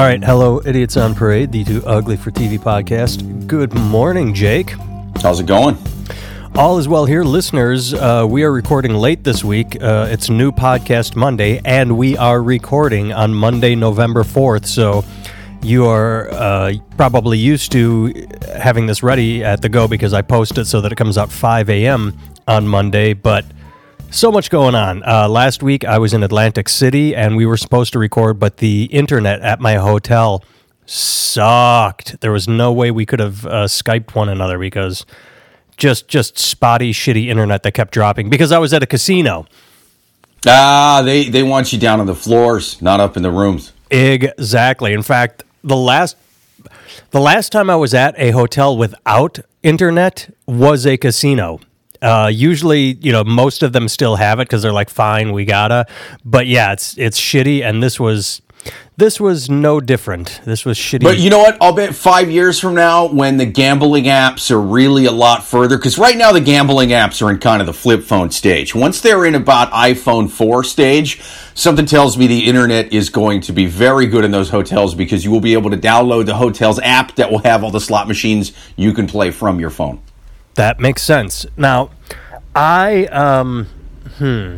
All right, hello, Idiots on Parade, the Too Ugly for TV podcast. Good morning, Jake. How's it going? All is well here, listeners. Uh, we are recording late this week. Uh, it's new podcast Monday, and we are recording on Monday, November 4th. So you are uh, probably used to having this ready at the go because I post it so that it comes out 5 a.m. on Monday. But so much going on. Uh, last week I was in Atlantic City and we were supposed to record, but the internet at my hotel sucked. There was no way we could have uh, Skyped one another because just just spotty, shitty internet that kept dropping. Because I was at a casino. Ah, they they want you down on the floors, not up in the rooms. Exactly. In fact, the last the last time I was at a hotel without internet was a casino. Uh, usually, you know, most of them still have it because they're like, "Fine, we gotta." But yeah, it's it's shitty, and this was this was no different. This was shitty. But you know what? I'll bet five years from now, when the gambling apps are really a lot further, because right now the gambling apps are in kind of the flip phone stage. Once they're in about iPhone 4 stage, something tells me the internet is going to be very good in those hotels because you will be able to download the hotel's app that will have all the slot machines you can play from your phone. That makes sense. Now, I um, hmm,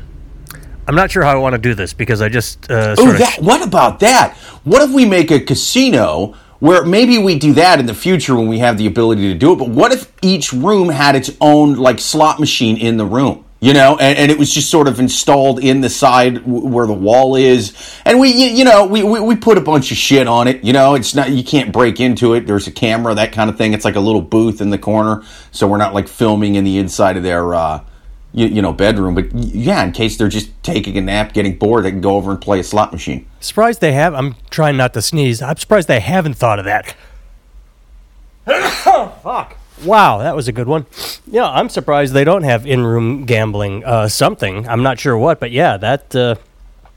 I'm not sure how I want to do this because I just uh, Oh, sort of what about that? What if we make a casino where maybe we do that in the future when we have the ability to do it? But what if each room had its own like slot machine in the room? You know, and, and it was just sort of installed in the side w- where the wall is, and we, you, you know, we, we we put a bunch of shit on it. You know, it's not you can't break into it. There's a camera, that kind of thing. It's like a little booth in the corner, so we're not like filming in the inside of their. Uh, you, you know, bedroom, but yeah, in case they're just taking a nap, getting bored, they can go over and play a slot machine. surprised they have. I'm trying not to sneeze. I'm surprised they haven't thought of that. Fuck. Wow, that was a good one. Yeah, I'm surprised they don't have in-room gambling. Uh, something. I'm not sure what, but yeah, that. Uh,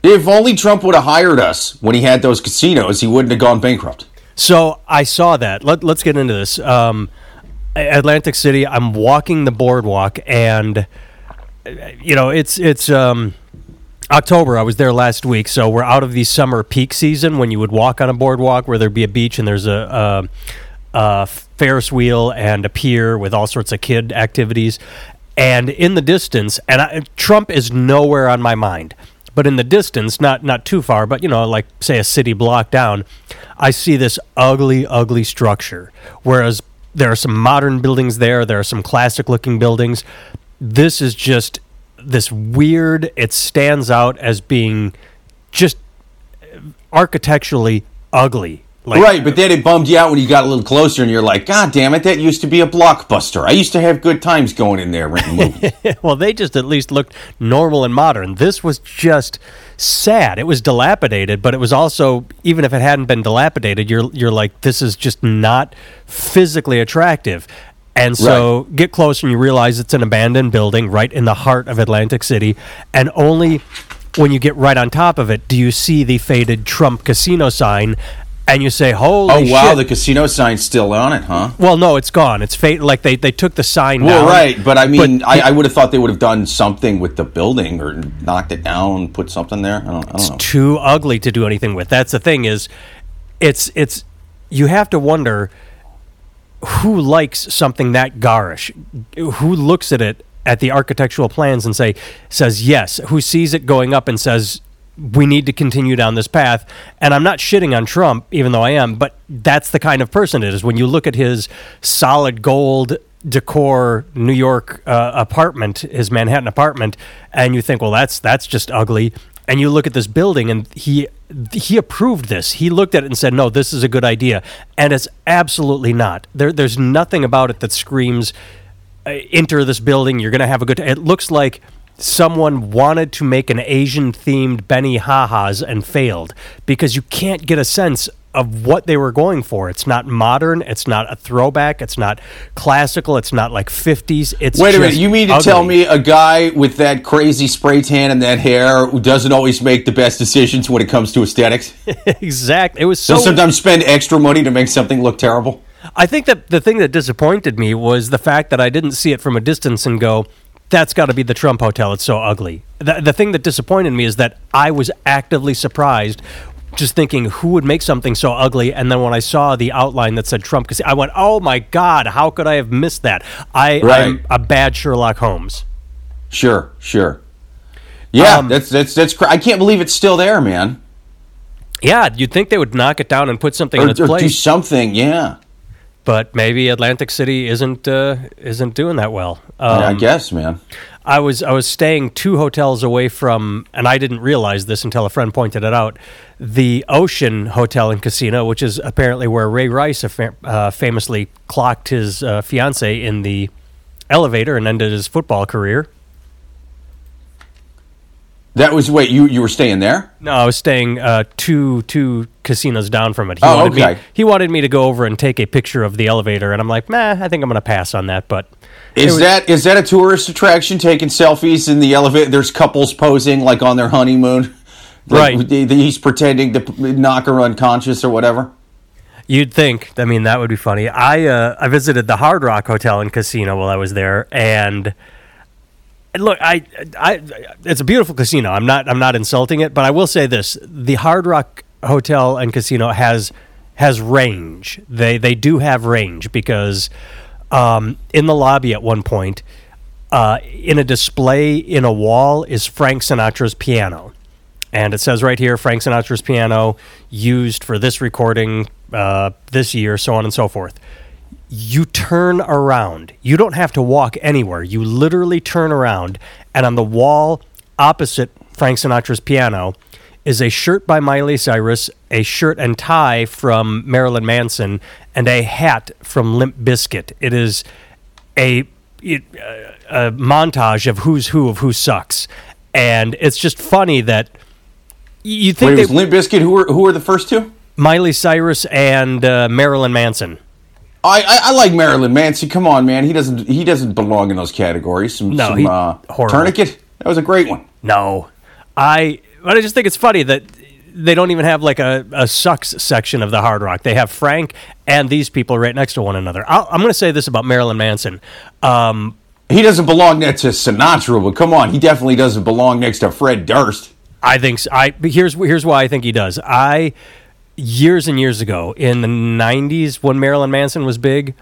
If only Trump would have hired us when he had those casinos, he wouldn't have gone bankrupt. So I saw that. Let, let's get into this. Um, Atlantic City. I'm walking the boardwalk, and uh, you know it's it's um, October. I was there last week, so we're out of the summer peak season when you would walk on a boardwalk where there'd be a beach and there's a, a, a Ferris wheel and a pier with all sorts of kid activities. And in the distance, and I, Trump is nowhere on my mind. But in the distance, not not too far, but you know, like say a city block down, I see this ugly, ugly structure. Whereas there are some modern buildings there, there are some classic looking buildings. This is just this weird. It stands out as being just architecturally ugly. Like, right, but then it bummed you out when you got a little closer and you're like, God damn it, that used to be a blockbuster. I used to have good times going in there renting movies. well, they just at least looked normal and modern. This was just sad. It was dilapidated, but it was also even if it hadn't been dilapidated, you're you're like this is just not physically attractive. And so get closer and you realize it's an abandoned building right in the heart of Atlantic City and only when you get right on top of it do you see the faded Trump casino sign and you say, "Holy oh, wow, shit." the casino sign's still on it, huh? well, no, it's gone. It's fade like they they took the sign Well, down. right, but I mean, But I, I would have thought they would have done something with the building or knocked it down, put something there. I don't, I don't know. too ugly to do anything with. That's the thing is, it's it's you have to wonder who likes something that garish, who looks at it at the architectural plans and say says yes, who sees it going up and says we need to continue down this path. And I'm not shitting on Trump, even though I am, but that's the kind of person it is. When you look at his solid gold decor New York uh, apartment, his Manhattan apartment, and you think, well, that's that's just ugly. And you look at this building, and he he approved this. He looked at it and said, "No, this is a good idea," and it's absolutely not. There, there's nothing about it that screams, uh, "Enter this building. You're going to have a good." It looks like someone wanted to make an Asian themed Benihana's and failed because you can't get a sense of what they were going for. It's not modern. It's not a throwback. It's not classical. It's not like 50s. It's Wait a minute, you mean to ugly. tell me a guy with that crazy spray tan and that hair who doesn't always make the best decisions when it comes to aesthetics? exactly. It was so They'll sometimes spend extra money to make something look terrible? I think that the thing that disappointed me was the fact that I didn't see it from a distance and go, that's got to be the Trump Hotel. It's so ugly. The, the thing that disappointed me is that I was actively surprised just thinking who would make something so ugly. And then when I saw the outline that said Trump, because I went, oh my God, how could I have missed that? I, Right. I'm a bad Sherlock Holmes. Sure, sure. Yeah, Um, that's that's that's. Cr- I can't believe it's still there, man. Yeah, you'd think they would knock it down and put something Or, in its or do place, something. Yeah, but maybe Atlantic City isn't uh, isn't doing that well. Um, I guess, man. I was I was staying two hotels away from, and I didn't realize this until a friend pointed it out. The Ocean Hotel and Casino, which is apparently where Ray Rice uh, famously clocked his uh, fiance in the elevator and ended his football career. That was wait. You you were staying there? No, I was staying uh, two two casinos down from it. He Oh, wanted Me, okay. he wanted me to go over and take a picture of the elevator, and I'm like, nah, I think I'm going to pass on that. But Is was- that is that a tourist attraction? Taking selfies in the elevator. There's couples posing like on their honeymoon. Like, Right. He's pretending to knock her unconscious or whatever. You'd think. I mean, that would be funny. I uh, I visited the Hard Rock Hotel and Casino while I was there, and look, I, I it's a beautiful casino. I'm not I'm not insulting it, but I will say this: the Hard Rock Hotel and Casino has has range. They they do have range because um, in the lobby at one point, uh, in a display in a wall is Frank Sinatra's piano. And it says right here Frank Sinatra's piano used for this recording uh, this year, so on and so forth. You turn around. You don't have to walk anywhere. You literally turn around, and on the wall opposite Frank Sinatra's piano is a shirt by Miley Cyrus, a shirt and tie from Marilyn Manson, and a hat from Limp Bizkit. It is a, it, a montage of who's who of who sucks, and it's just funny that you Wait, think it they, was Limp Bizkit. Who were who were the first two? Miley Cyrus and uh, Marilyn Manson. I, I I like Marilyn Manson. Come on, man. He doesn't he doesn't belong in those categories. Some, No, some he- uh, tourniquet. That was a great one. No, I. But I just think it's funny that they don't even have like a, a sucks section of the Hard Rock. They have Frank and these people right next to one another. I'll, I'm going to say this about Marilyn Manson. Um, He doesn't belong next to Sinatra, but come on, he definitely doesn't belong next to Fred Durst. I think s- I but here's here's why I think he does. I years and years ago in the '90s when Marilyn Manson was big.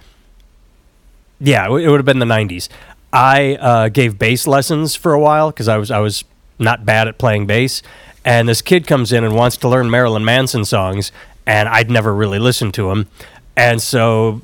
Yeah, it would- have been the '90s. I uh, gave bass lessons for a while because I was I was not bad at playing bass, and this kid comes in and wants to learn Marilyn Manson songs, and I'd never really listened to him, and so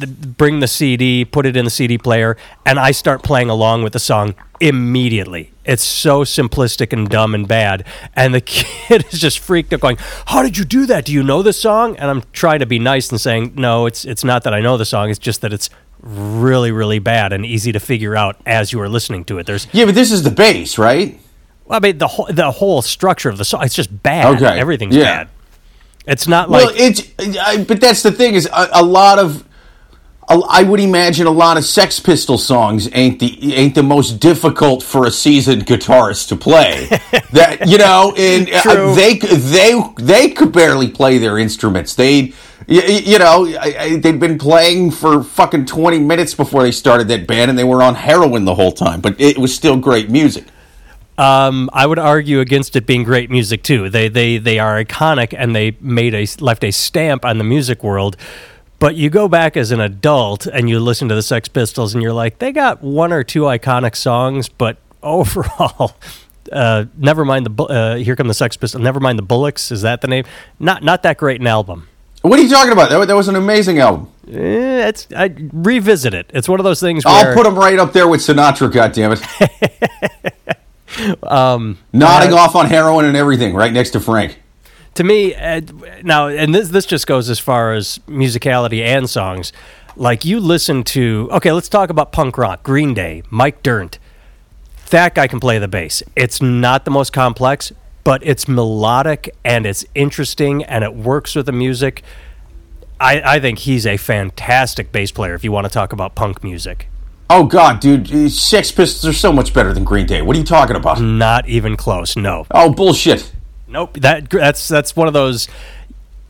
the, bring the CD, put it in the CD player, and I start playing along with the song immediately. It's so simplistic and dumb and bad. And the kid is just freaked out, going, "How did you do that? Do you know the song?" And I'm trying to be nice and saying, "No, it's it's not that I know the song. It's just that it's really really bad and easy to figure out as you are listening to it. There's, Yeah, but this is the bass, right? I mean, the whole the whole structure of the song. It's just bad. Okay, everything's yeah. bad. It's not like well, it's. I, but that's the thing is a, a lot of. I would imagine a lot of Sex Pistol songs ain't the ain't the most difficult for a seasoned guitarist to play. that you know, and uh, they they they could barely play their instruments. They. You, you know, I, I, they'd been playing for fucking 20 minutes before they started that band, and they were on heroin the whole time, but it was still great music. Um, I would argue against it being great music too. They they they are iconic and they made a left a stamp on the music world. But you go back as an adult and you listen to the Sex Pistols and you're like, they got one or two iconic songs, but overall, uh, never mind the uh, here come the Sex Pistols. Never mind the Bollocks. Is that the name? Not not that great an album. What are you talking about? That, that was an amazing album. Eh, it's I revisit it. It's one of those things. Where, I'll put them right up there with Sinatra. goddammit. um, nodding off on heroin and everything, right next to Frank. To me uh, now and this this just goes as far as musicality and songs. Like you listen to okay let's talk about punk rock. Green day mike dirnt that guy can play the bass. It's not the most complex but it's melodic and it's interesting and it works with the music. I, I think he's a fantastic bass player if you want to talk about punk music. Oh God, dude, Sex Pistols are so much better than Green Day. What are you talking about? not even close no. Oh bullshit. Nope. That that's that's one of those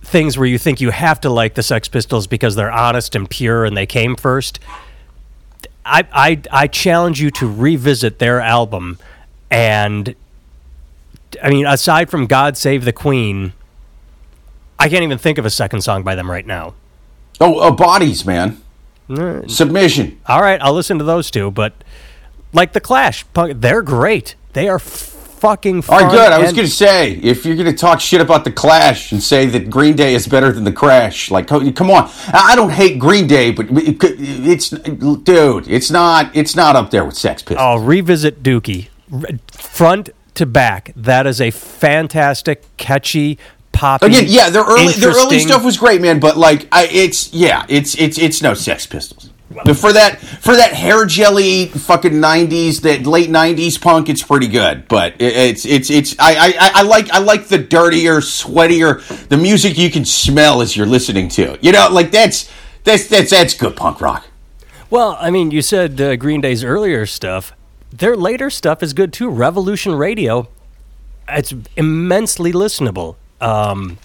things where you think you have to like the Sex Pistols because they're honest and pure and they came first. I I I challenge you to revisit their album and I mean aside from God Save the Queen I can't even think of a second song by them right now. Oh, uh, bodies, man. Submission. All right, I'll listen to those two, but like the Clash, punk- they're great. They are fucking All fun. right, good. I was and- going to say, if you're going to talk shit about the Clash and say that Green Day is better than the Crash, like, come on. I I don't hate Green Day, but it's, dude, it's not, it's not up there with Sex Pistols. I'll revisit Dookie, front to back. That is a fantastic, catchy, poppy. Again, yeah, their early, their early stuff was great, man. But like, I, it's yeah, it's it's it's no Sex Pistols. But for that for that hair jelly fucking '90s, that late '90s punk, it's pretty good. But it, it's it's it's I, I I like I like the dirtier, sweatier, the music you can smell as you're listening to. You know, like that's that's that's that's good punk rock. Well, I mean, you said uh, Green Day's earlier stuff. Their later stuff is good too. Revolution Radio, it's immensely listenable. Um,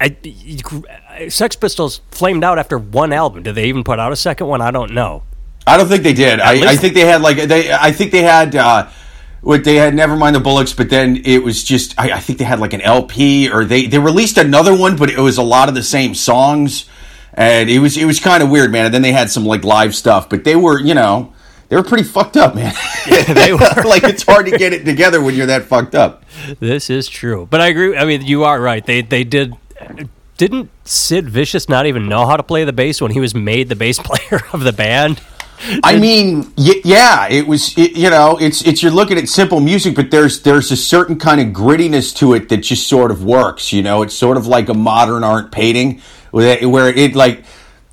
I, Sex Pistols flamed out after one album. Did they even put out a second one? I don't know. I don't think they did. I, I think they had like they. I think they had. uh what they had never mind the bollocks but then it was just I, I think they had like an lp or they they released another one but it was a lot of the same songs and it was it was kind of weird man and then they had some like live stuff but they were you know they were pretty fucked up man they were. like it's hard to get it together when you're that fucked up This is true, but I agree. I mean, you are right. They they did. Didn't Sid Vicious not even know how to play the bass when he was made the bass player of the band? I mean, yeah, it was. It, you know, it's it's you're looking at simple music, but there's there's a certain kind of grittiness to it that just sort of works. You know, it's sort of like a modern art painting, where it, where it like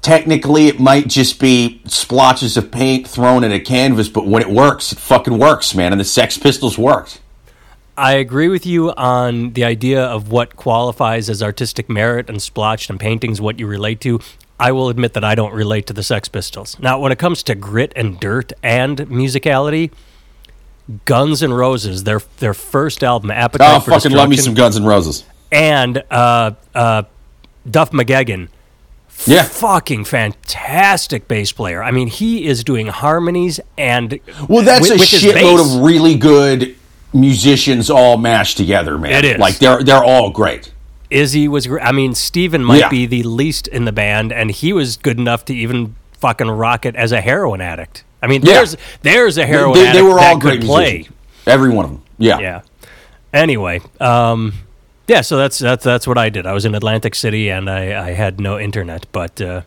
technically it might just be splotches of paint thrown at a canvas, but when it works, it fucking works, man. And the Sex Pistols worked. I agree with you on the idea of what qualifies as artistic merit and splotched and paintings, what you relate to. I will admit that I don't relate to the Sex Pistols. Now, when it comes to grit and dirt and musicality, Guns N' Roses, their their first album, Appetite Oh, for fucking love me some Guns N' Roses. and uh, uh, Duff McKagan, Yeah. fucking fantastic bass player. I mean, he is doing harmonies and Well, that's with- a with shitload of really good musicians all mashed together, man. It is. like they're they're all great. Izzy was. I mean, Steven might Yeah. be the least in the band, and he was good enough to even fucking rock it as a heroin addict. I mean, Yeah. there's there's a heroin they, addict they were that all great play. musicians. Every one of them. Yeah. Yeah. Anyway, um, yeah. So that's that's that's what I did. I was in Atlantic City, and I, I had no internet, but uh,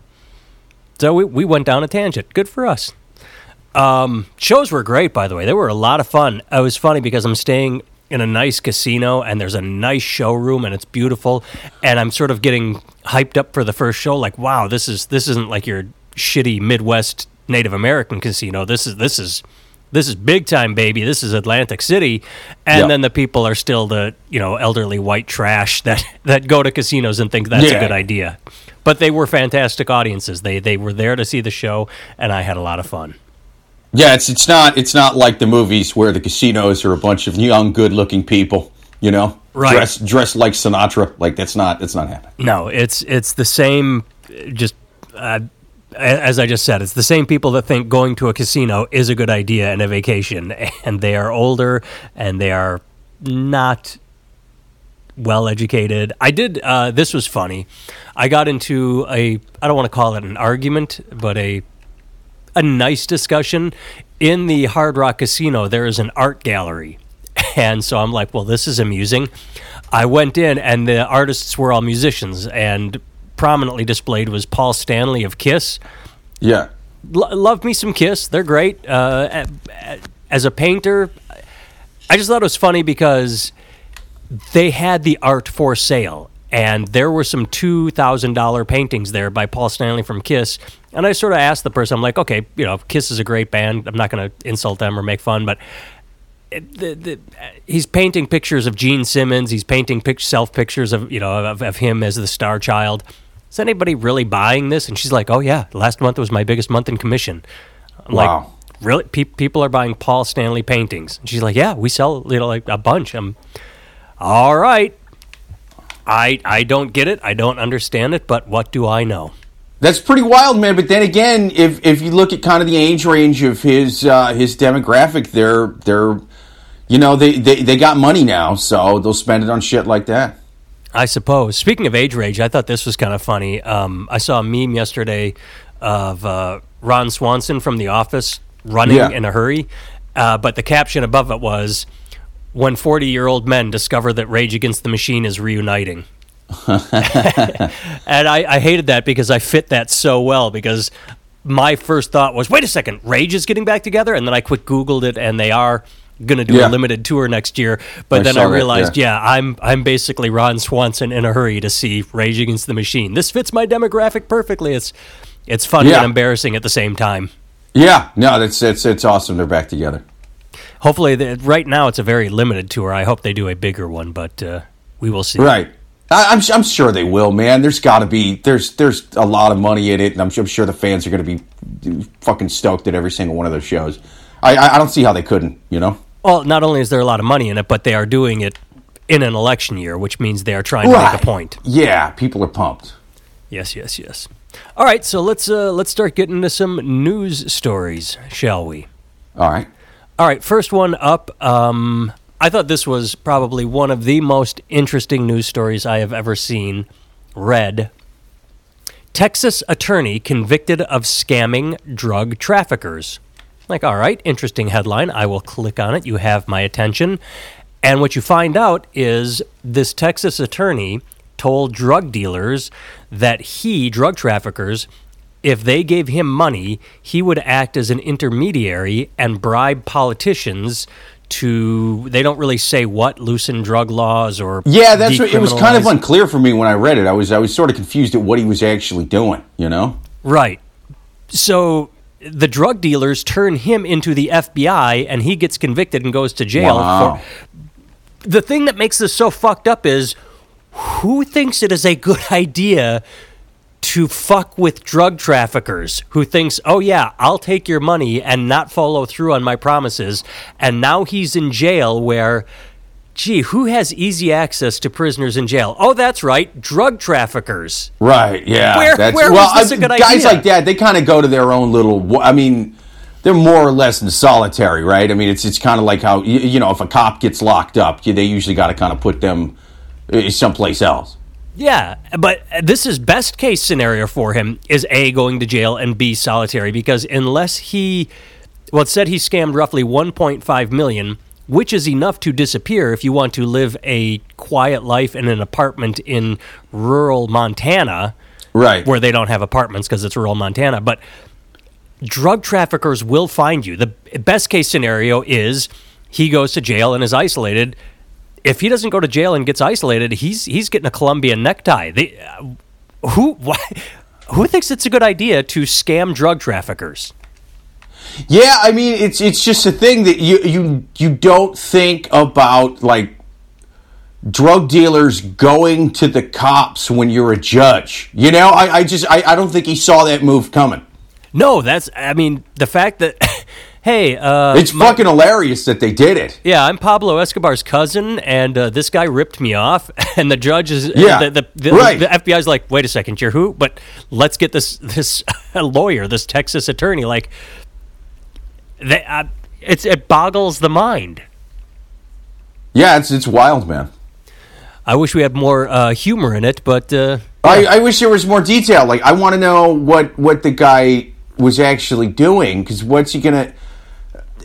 so we we went down a tangent. Good for us. Um, shows were great, by the way. They were a lot of fun. It was funny because I'm staying in a nice casino, and there's a nice showroom, and it's beautiful. And I'm sort of getting hyped up for the first show. Like, wow, this is this isn't like your shitty Midwest Native American casino. This is this is this is big time, baby. This is Atlantic City. And Yeah. then the people are still the you know elderly white trash that that go to casinos and think that's a good idea. But they were fantastic audiences. They they were there to see the show, and I had a lot of fun. Yeah, it's it's not it's not like the movies where the casinos are a bunch of young, good-looking people, you know, Right. dressed dressed like Sinatra. Like that's not that's not happening. No, it's it's the same. Just uh, as I just said, it's the same people that think going to a casino is a good idea and a vacation, and they are older and they are not well educated. I did. Uh, this was funny. I got into a. I don't want to call it an argument, but a a nice discussion in the Hard Rock Casino. There is an art gallery, and so I'm like, well, this is amusing. I went in, and the artists were all musicians, and prominently displayed was Paul Stanley of Kiss. Yeah. L- love me some Kiss; they're great. Uh, as a painter, I just thought it was funny because they had the art for sale, and there were some two thousand dollar paintings there by Paul Stanley from Kiss. And I sort of asked the person, I'm like, okay, you know, Kiss is a great band. I'm not going to insult them or make fun, but it- the, the, eh, he's painting pictures of Gene Simmons. He's painting pic- self pictures of you know of, of him as the star child. Is anybody really buying this? And she's like, oh yeah, last month was my biggest month in commission. I'm Wow. like, really? Pe- people are buying Paul Stanley paintings. And she's like, yeah, we sell you know like a bunch. I'm all right. I I don't get it. I don't understand it. But what do I know? That's pretty wild, man. But then again, if if you look at kind of the age range of his uh, his demographic, they're they're you know they, they they got money now, so they'll spend it on shit like that. I suppose. Speaking of age rage, I thought this was kind of funny. Um, I saw a meme yesterday of uh, Ron Swanson from The Office running Yeah. in a hurry, uh, but the caption above it was, "When forty-year-old men discover that Rage Against the Machine is reuniting." and I, I hated that because I fit that so well because my first thought was, wait a second, Rage is getting back together, and then I quick Googled it, and they are going to do Yeah. a limited tour next year. But I then I realized, yeah. yeah, I'm I'm basically Ron Swanson in a hurry to see Rage Against the Machine. This fits my demographic perfectly. It's it's funny Yeah. and embarrassing at the same time. Yeah, no, that's it's it's awesome. They're back together. Hopefully, the, right now it's a very limited tour. I hope they do a bigger one, but uh, we will see. Right. I, I'm I'm sure they will, man. There's got to be there's there's a lot of money in it, and I'm, I'm sure the fans are going to be fucking stoked at every single one of those shows. I, I I don't see how they couldn't. You know. Well, not only is there a lot of money in it, but they are doing it in an election year, which means they are trying to make a point. Yeah, people are pumped. Yes, yes, yes. All right, so let's uh, let's start getting into some news stories, shall we? All right. All right, first one up. Um, I thought this was probably one of the most interesting news stories I have ever seen. Read Texas attorney convicted of scamming drug traffickers. Like, all right, interesting headline. I will click on it. You have my attention. And what you find out is this Texas attorney told drug dealers that he, drug traffickers, if they gave him money, he would act as an intermediary and bribe politicians to, they don't really say what, loosen drug laws or. Yeah, that's what, it was kind of unclear for me when I read it. I was I was sort of confused at what he was actually doing. You know. Right. So the drug dealers turn him into the FBI and he gets convicted and goes to jail. Wow. For, the thing that makes this so fucked up is who thinks it is a good idea to fuck with drug traffickers who thinks, oh yeah, I'll take your money and not follow through on my promises. And now he's in jail where, gee, who has easy access to prisoners in jail? Oh, that's right, drug traffickers. Right. Yeah. Where- that's, where well, was this I- a good guys idea? like that, they kind of go to their own little. I mean, they're more or less in solitary, right? I mean, it's it's kind of like how you, you know if a cop gets locked up, they usually got to kind of put them uh, someplace else. Yeah, but this is best case scenario for him is A going to jail and B solitary because unless he well it said he scammed roughly 1.5 million which is enough to disappear if you want to live a quiet life in an apartment in rural Montana Right. where they don't have apartments because it's rural Montana but drug traffickers will find you the best case scenario is he goes to jail and is isolated if he doesn't go to jail and gets isolated, he's he's getting a Colombian necktie. They, uh, who why, who thinks it's a good idea to scam drug traffickers? Yeah, I mean, it's it's just a thing that you you you don't think about like drug dealers going to the cops when you're a judge. You know, I, I just I, I don't think he saw that move coming. No, that's I mean the fact that hey, uh, It's fucking hilarious that they did it. yeah, I'm Pablo Escobar's cousin, and uh, this guy ripped me off, and the judge is Yeah, the, the, the, right. the FBI's like, wait a second, you're who? But let's get this this lawyer, this Texas attorney, like, they, uh, it's it boggles the mind. Yeah, it's it's wild, man. I wish we had more uh, humor in it, but uh, I, I wish there was more detail. Like, I want to know what what the guy was actually doing because what's he gonna?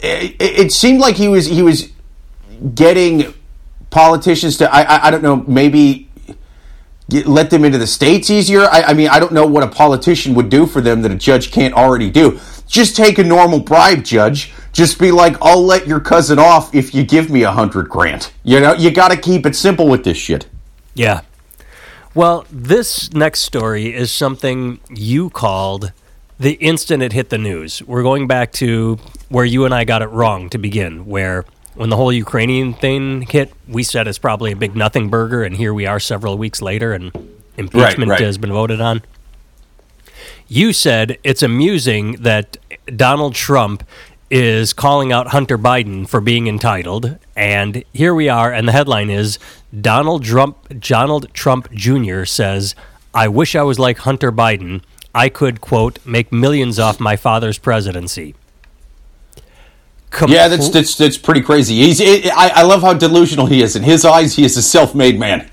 It, it seemed like he was he was getting politicians to. I I, I don't know maybe. Get, let them into the states easier. I, I mean, I don't know what a politician would do for them that a judge can't already do. Just take a normal bribe, judge. Just be like, I'll let your cousin off if you give me a hundred grand. You know, you got to keep it simple with this shit. Yeah. Well, this next story is something you called the instant it hit the news. We're going back to where you and I got it wrong to begin, where when the whole Ukrainian thing hit, we said it's probably a big nothing burger, and here we are several weeks later, and impeachment right. has been voted on. You said it's amusing that Donald Trump is calling out Hunter Biden for being entitled, and here we are, and the headline is Donald Trump Donald Trump Jr. says, "I wish I was like Hunter Biden. I could quote make millions off my father's presidency." Yeah, that's that's that's pretty crazy. He's I, I love how delusional he is. In his eyes, he is a self-made man.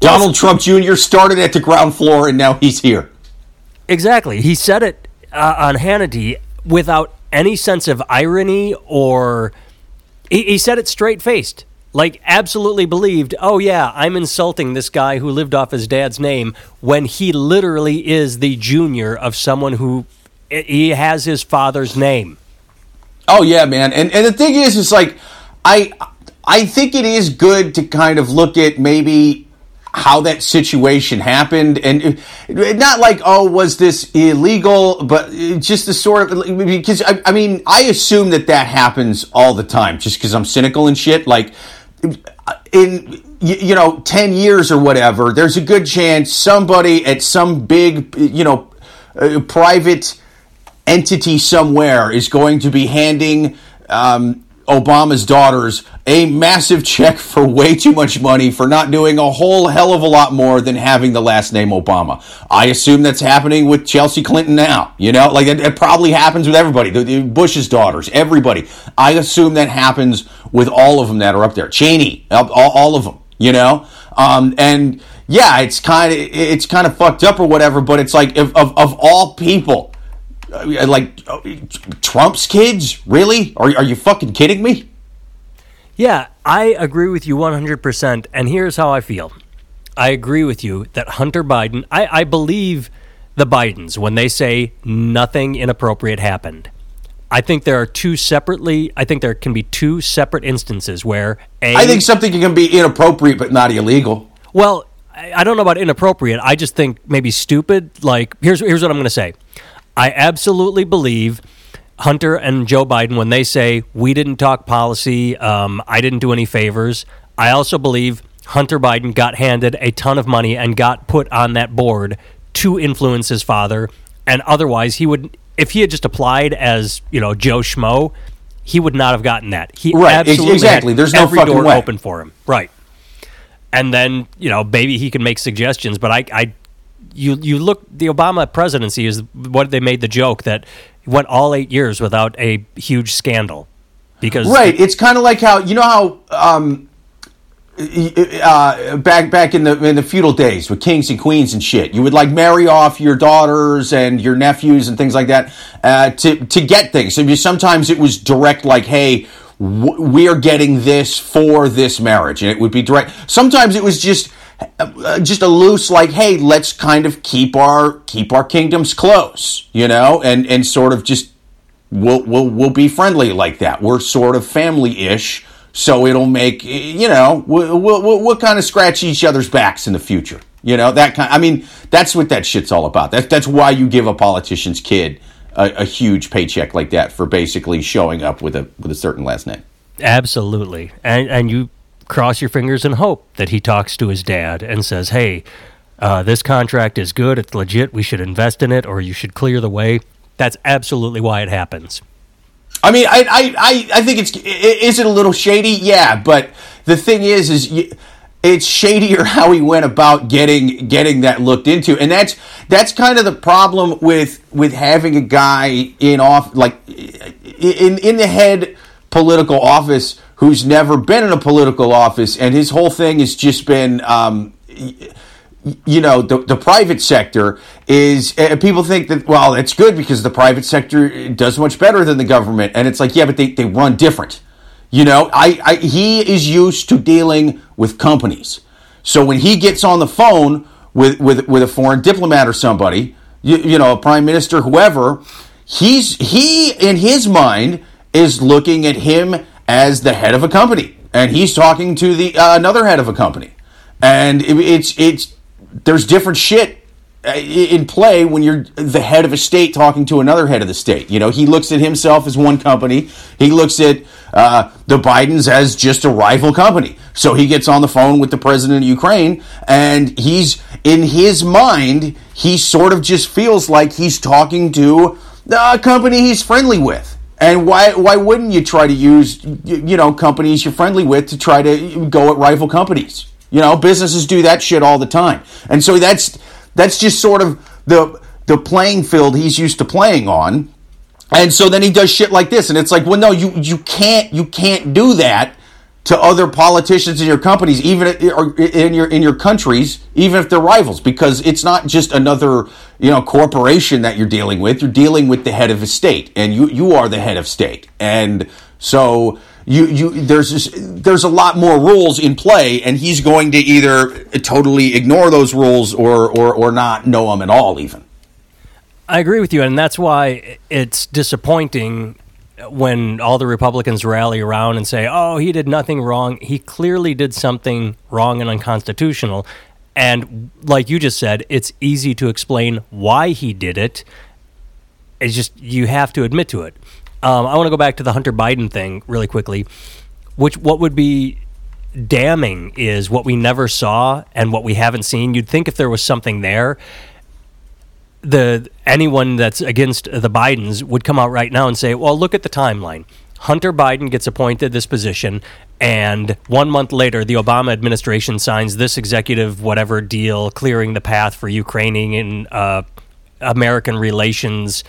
Donald Trump Jr. started at the ground floor and now he's here. Exactly. He said it uh, on Hannity without any sense of irony or. He, he said it straight faced. Like, absolutely believed, oh, yeah, I'm insulting this guy who lived off his dad's name when he literally is the junior of someone who eh, he has his father's name. Oh yeah, man. And and the thing is, it's like I I think it is good to kind of look at maybe how that situation happened and eh, not like oh was this illegal but eh, just the sort of because I, I mean i assume that that happens all the time just because i'm cynical and shit like in you know 10 years or whatever there's a good chance somebody at some big you know uh, private entity somewhere is going to be handing um, Obama's daughters a massive check for way too much money for not doing a whole hell of a lot more than having the last name Obama. I assume that's happening with Chelsea Clinton now. You know, like it, it probably happens with everybody, the, the, Bush's daughters, everybody. I assume that happens with all of them that are up there. Cheney, all, all of them. You know, um, and yeah, it's kind of it's kind of fucked up or whatever. But it's like of of, of all people like uh, Trump's kids? Really? Are, are you fucking kidding me? Yeah, I agree with you 100%. And here's how I feel I agree with you that Hunter Biden, I, I believe the Bidens when they say nothing inappropriate happened. I think there are two separately. I think there can be two separate instances where a. I think something can be inappropriate but not illegal. Well, I don't know about inappropriate. I just think maybe stupid. Like here's here's what I'm going to say. I absolutely believe Hunter and Joe Biden when they say we didn't talk policy, um, I didn't do any favors. I also believe Hunter Biden got handed a ton of money and got put on that board to influence his father, and otherwise he would, if he had just applied as you know Joe Schmo, he would not have gotten that. He right, absolutely exactly. There's no every fucking door way. open for him, right? And then you know maybe he can make suggestions, but I, I you you look the Obama presidency is what they made the joke that went all eight years without a huge scandal because right. It's kind of like how you know how um, uh, back back in the in the feudal days with kings and queens and shit you would like marry off your daughters and your nephews and things like that uh, to to get things. And sometimes it was direct like hey we are getting this for this marriage and it would be direct. Sometimes it was just Uh, just a loose like hey let's kind of keep our keep our kingdoms close you know and and sort of just we'll we'll, we'll be friendly like that. We're sort of family-ish so it'll make you know we'll, we'll, we'll kind of scratch each other's backs in the future you know that kind i mean that's what that shit's all about. That, that's why you give a politician's kid a, a huge paycheck like that for basically showing up with a with a certain last name. Absolutely. And and you cross your fingers and hope that he talks to his dad and says, "Hey, uh, this contract is good. It's legit. We should invest in it, or you should clear the way." That's absolutely why it happens. I mean, I, I, I, think it's is it a little shady? Yeah, but the thing is, is it's shadier how he went about getting getting that looked into, and that's that's kind of the problem with with having a guy in off like in in the head political office who's never been in a political office, and his whole thing has just been. Um, you know the, the private sector is people think that well it's good because the private sector does much better than the government and it's like yeah but they, they run different you know I, I he is used to dealing with companies so when he gets on the phone with with, with a foreign diplomat or somebody you, you know a prime minister whoever he's he in his mind is looking at him as the head of a company, and he's talking to the uh, another head of a company, and it, it's it's there's different shit uh, in play when you're the head of a state talking to another head of the state. You know, he looks at himself as one company. He looks at uh, the Bidens as just a rival company. So he gets on the phone with the president of Ukraine, and he's in his mind, he sort of just feels like he's talking to a company he's friendly with. And why why wouldn't you try to use you know companies you're friendly with to try to go at rival companies? You know, businesses do that shit all the time. And so that's that's just sort of the the playing field he's used to playing on. And so then he does shit like this and it's like, "Well, no, you you can't you can't do that to other politicians in your companies, even in your in your countries, even if they're rivals, because it's not just another you know corporation that you're dealing with. You're dealing with the head of a state, and you you are the head of state, and so you you there's there's a lot more rules in play, and he's going to either totally ignore those rules or or or not know them at all, even. I agree with you, and that's why it's disappointing when all the Republicans rally around and say, "Oh, he did nothing wrong. He clearly did something wrong and unconstitutional." And like you just said, it's easy to explain why he did it. It's just you have to admit to it. Um, I want to go back to the Hunter Biden thing really quickly. Which what would be damning is what we never saw and what we haven't seen. You'd think if there was something there, the anyone that's against the Bidens would come out right now and say, "Well, look at the timeline. Hunter Biden gets appointed this position, and one month later, the Obama administration signs this executive whatever deal, clearing the path for Ukrainian and uh, American relations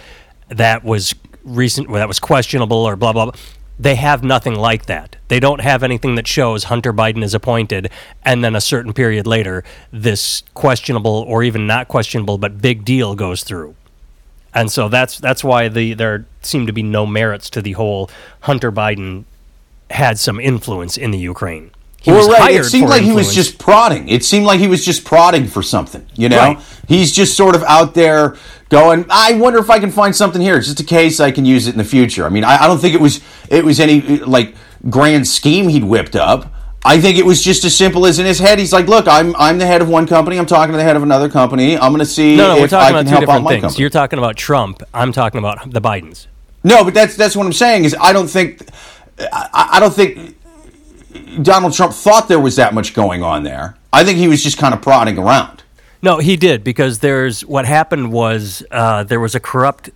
that was recent, well, that was questionable, or blah blah blah." They have nothing like that. They don't have anything that shows Hunter Biden is appointed, and then a certain period later, this questionable or even not questionable but big deal goes through. And so that's that's why the there seem to be no merits to the whole Hunter Biden had some influence in the Ukraine. He well, right. It seemed like influence. he was just prodding. It seemed like he was just prodding for something. You know, right. he's just sort of out there going. I wonder if I can find something here, just in case I can use it in the future. I mean, I, I don't think it was it was any like grand scheme he'd whipped up. I think it was just as simple as in his head. He's like, "Look, I'm I'm the head of one company. I'm talking to the head of another company. I'm going to see no, no, we're talking about two different things. Company. You're talking about Trump. I'm talking about the Bidens. No, but that's that's what I'm saying. Is I don't think I, I don't think Donald Trump thought there was that much going on there. I think he was just kind of prodding around. No, he did because there's what happened was uh, there was a corrupt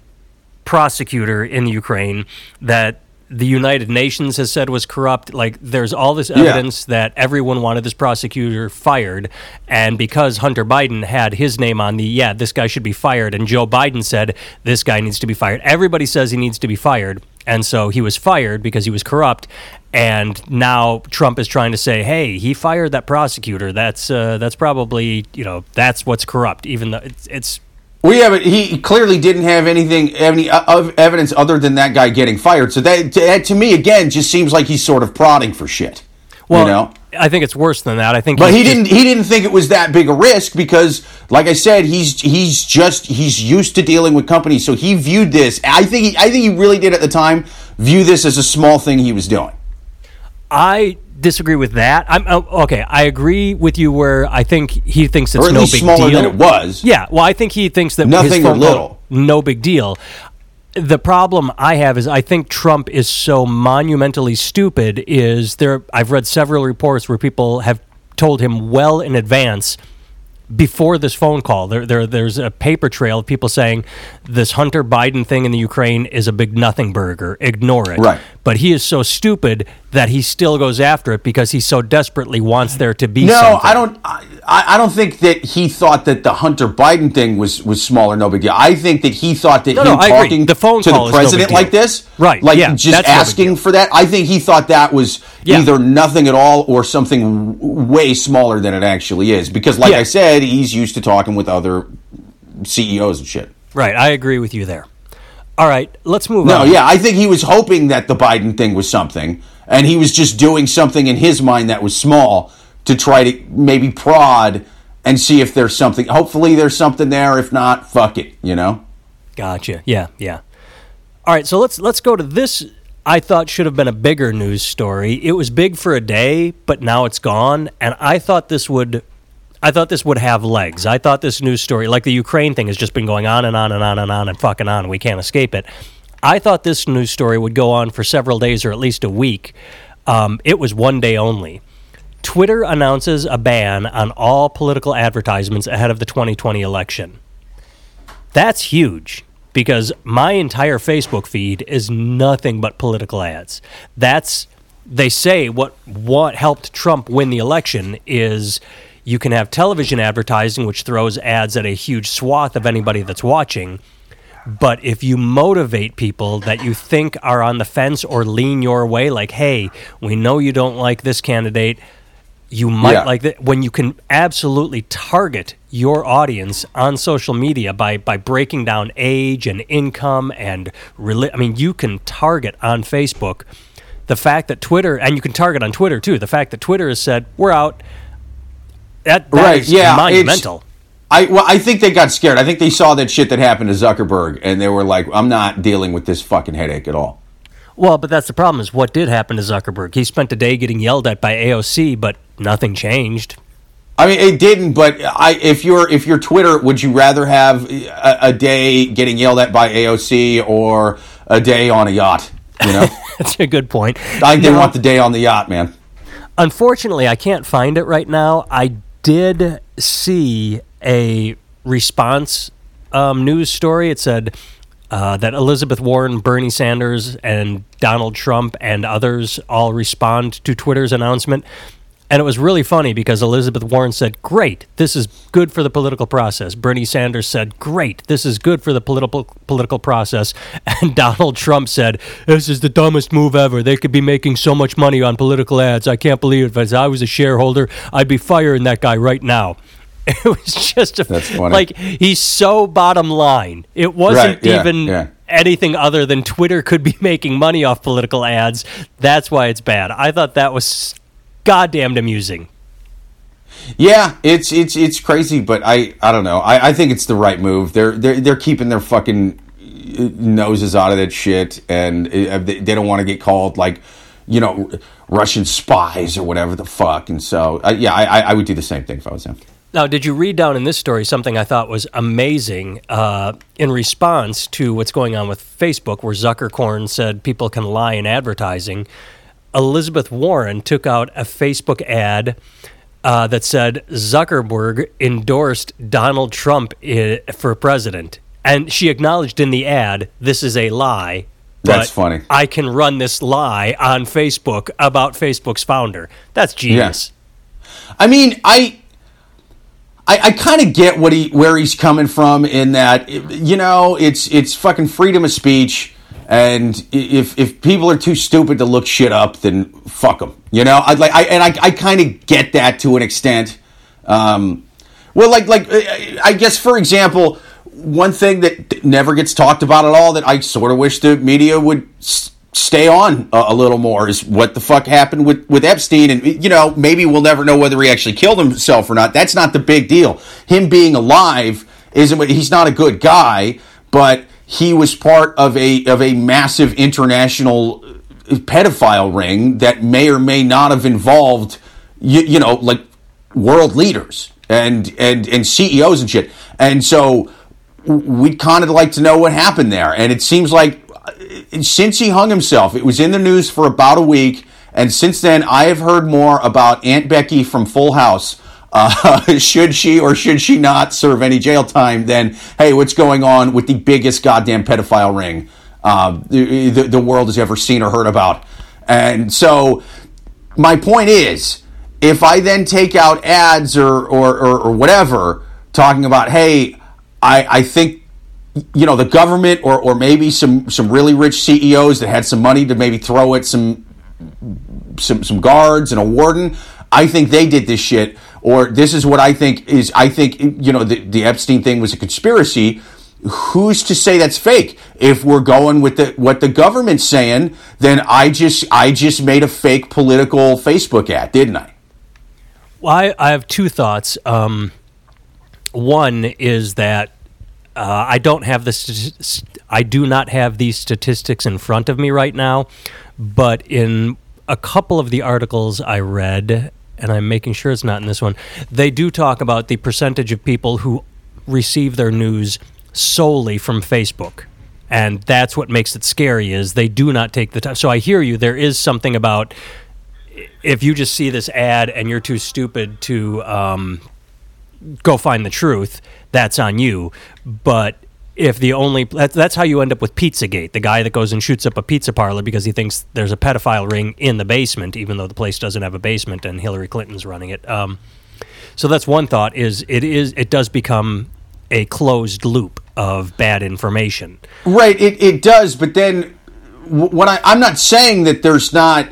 prosecutor in Ukraine that the United Nations has said was corrupt. Like, there's all this evidence yeah. that everyone wanted this prosecutor fired. And because Hunter Biden had his name on the, yeah, this guy should be fired, and Joe Biden said this guy needs to be fired, everybody says he needs to be fired. And so he was fired because he was corrupt. And now Trump is trying to say, "Hey, he fired that prosecutor. That's uh, that's probably you know that's what's corrupt." Even though it's, it's well, yeah, but he clearly didn't have anything, any uh, evidence other than that guy getting fired. So that, that, to me, again, just seems like he's sort of prodding for shit. Well, you know? I think it's worse than that. I think, but he didn't. He didn't think it was that big a risk because, like I said, he's he's just he's used to dealing with companies. So he viewed this. I think he, I think he really did at the time view this as a small thing he was doing. I disagree with that. I'm oh, okay. I agree with you where I think he thinks it's no big smaller deal. than it was. Yeah. Well, I think he thinks that nothing or little, no big deal. The problem I have is I think Trump is so monumentally stupid. Is there? I've read several reports where people have told him well in advance before this phone call. There, there, there's a paper trail of people saying this Hunter Biden thing in the Ukraine is a big nothing burger. Ignore it. Right. But he is so stupid that he still goes after it because he so desperately wants there to be. No, something. I don't. I, I don't think that he thought that the Hunter Biden thing was was small or no big deal. I think that he thought that no, him no, talking the phone to the president no like this, right? Like yeah, just asking for that. I think he thought that was yeah. either nothing at all or something way smaller than it actually is. Because, like yeah. I said, he's used to talking with other CEOs and shit. Right. I agree with you there. All right, let's move no, on. No, yeah, I think he was hoping that the Biden thing was something, and he was just doing something in his mind that was small to try to maybe prod and see if there's something. Hopefully, there's something there. If not, fuck it. You know. Gotcha. Yeah. Yeah. All right. So let's let's go to this. I thought should have been a bigger news story. It was big for a day, but now it's gone. And I thought this would I thought this would have legs. I thought this news story, like the Ukraine thing, has just been going on and on and on and on and fucking on. We can't escape it. I thought this news story would go on for several days or at least a week. Um, it was one day only. Twitter announces a ban on all political advertisements ahead of the 2020 election. That's huge because my entire Facebook feed is nothing but political ads. That's they say what what helped Trump win the election is you can have television advertising, which throws ads at a huge swath of anybody that's watching. But if you motivate people that you think are on the fence or lean your way, like, hey, we know you don't like this candidate, you might Yeah. like that when you can absolutely target your audience on social media by by breaking down age and income and reli- I mean you can target on Facebook the fact that Twitter and you can target on Twitter too the fact that Twitter has said we're out that, that Right, is yeah, monumental I well, I think they got scared. I think they saw that shit that happened to Zuckerberg, and they were like, "I'm not dealing with this fucking headache at all." well but that's the problem is what did happen to Zuckerberg he spent a day getting yelled at by AOC but nothing changed I mean, it didn't. But I, if you're if you're Twitter, would you rather have a, a day getting yelled at by AOC or a day on a yacht? You know, that's a good point I think they No. want the day on the yacht, man. Unfortunately, I can't find it right now. I did see a response um, news story. It said uh, that Elizabeth Warren, Bernie Sanders, and Donald Trump and others all respond to Twitter's announcement. And it was really funny because Elizabeth Warren said, Great, this is good for the political process. Bernie Sanders said, Great, this is good for the political political process. And Donald Trump said, This is the dumbest move ever. They could be making so much money on political ads. I can't believe it. If I was a shareholder, I'd be firing that guy right now. It was just a, like he's so bottom line. It wasn't Right, yeah, even yeah. anything other than Twitter could be making money off political ads. That's why it's bad. I thought that was goddamned amusing. Yeah, it's it's it's crazy, but I I don't know. I, I think it's the right move. They're they're they're keeping their fucking uh, noses out of that shit, and uh, they, they don't want to get called like you know Russian spies or whatever the fuck. And so uh, yeah, I I- I would do the same thing if I was him. Now, did you read down in this story something I thought was amazing uh, in response to what's going on with Facebook, where Zuckercorn said people can lie in advertising? Elizabeth Warren took out a Facebook ad uh, that said Zuckerberg endorsed Donald Trump i- for president. And she acknowledged in the ad, this is a lie. That's but funny. I can run this lie on Facebook about Facebook's founder. That's genius. I mean, I I, I kind of get what he where he's coming from in that you know it's it's fucking freedom of speech, and if if people are too stupid to look shit up, then fuck them. You know, I like I and I I kind of get that to an extent. Um, well, like like I guess for example, one thing that never gets talked about at all that I sort of wish the media would s- stay on a, a little more is what the fuck happened with with Epstein, and you know maybe we'll never know whether he actually killed himself or not. That's not the big deal. Him being alive isn't. He's not a good guy, but he was part of a of a massive international pedophile ring that may or may not have involved you, you know like world leaders and and and CEOs and shit. And so we'd kind of like to know what happened there. And it seems like uh, since he hung himself, it was in the news for about a week. And since then, I have heard more about Aunt Becky from Full House. Uh, should she or should she not serve any jail time? Then, hey, what's going on with the biggest goddamn pedophile ring uh, the, the, world has ever seen or heard about? And so, my point is, if I then take out ads or, or, or, or whatever talking about, hey, I, I think you know the government or, or maybe some some really rich CEOs that had some money to maybe throw at some some some guards and a warden. I think they did this shit, or this is what I think is. I think you know the, the Epstein thing was a conspiracy. Who's to say that's fake? If we're going with the what the government's saying, then I just I just made a fake political Facebook ad, didn't I? Well, I, I have two thoughts. Um, one is that uh, I don't have the st- I do not have these statistics in front of me right now, but in a couple of the articles I read, and I'm making sure it's not in this one, they do talk about the percentage of people who receive their news solely from Facebook. And that's what makes it scary is they do not take the time. So I hear you. There is something about if you just see this ad and you're too stupid to um, go find the truth, that's on you. But if the only that's, that's how you end up with Pizzagate, the guy that goes and shoots up a pizza parlor because he thinks there's a pedophile ring in the basement, even though the place doesn't have a basement and Hillary Clinton's running it. Um, so that's one thought: is it is it does become a closed loop of bad information. Right, it, it does, but then what I, I'm not saying that there's not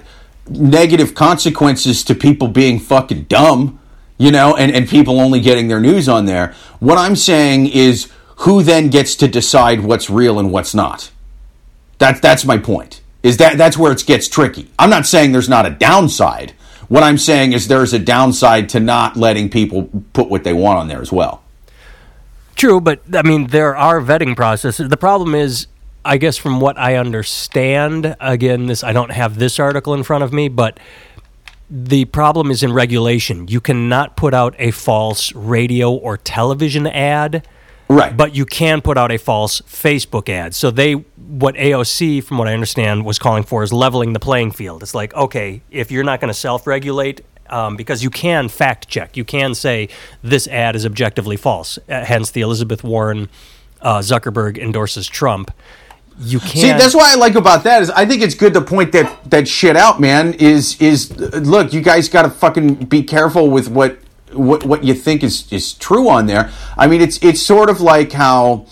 negative consequences to people being fucking dumb, you know, and, and people only getting their news on there. What I'm saying is who then gets to decide what's real and what's not. That's that's my point. Is that that's where it gets tricky. I'm not saying there's not a downside. What I'm saying is there's a downside to not letting people put what they want on there as well. True, but I mean there are vetting processes. The problem is I guess from what I understand, again, this I don't have this article in front of me, but the problem is in regulation. You cannot put out a false radio or television ad Right. but you can put out a false Facebook ad. So they, what AOC, from what I understand, was calling for is leveling the playing field. It's like, okay, if you're not going to self-regulate, um, because you can fact check, you can say this ad is objectively false. Uh, hence, the Elizabeth Warren uh, Zuckerberg endorses Trump. You can't. See, that's what I like about that is I think it's good to point that that shit out, man. Is is look, you guys got to fucking be careful with what what what you think is is true on there. I mean, it's it's sort of like how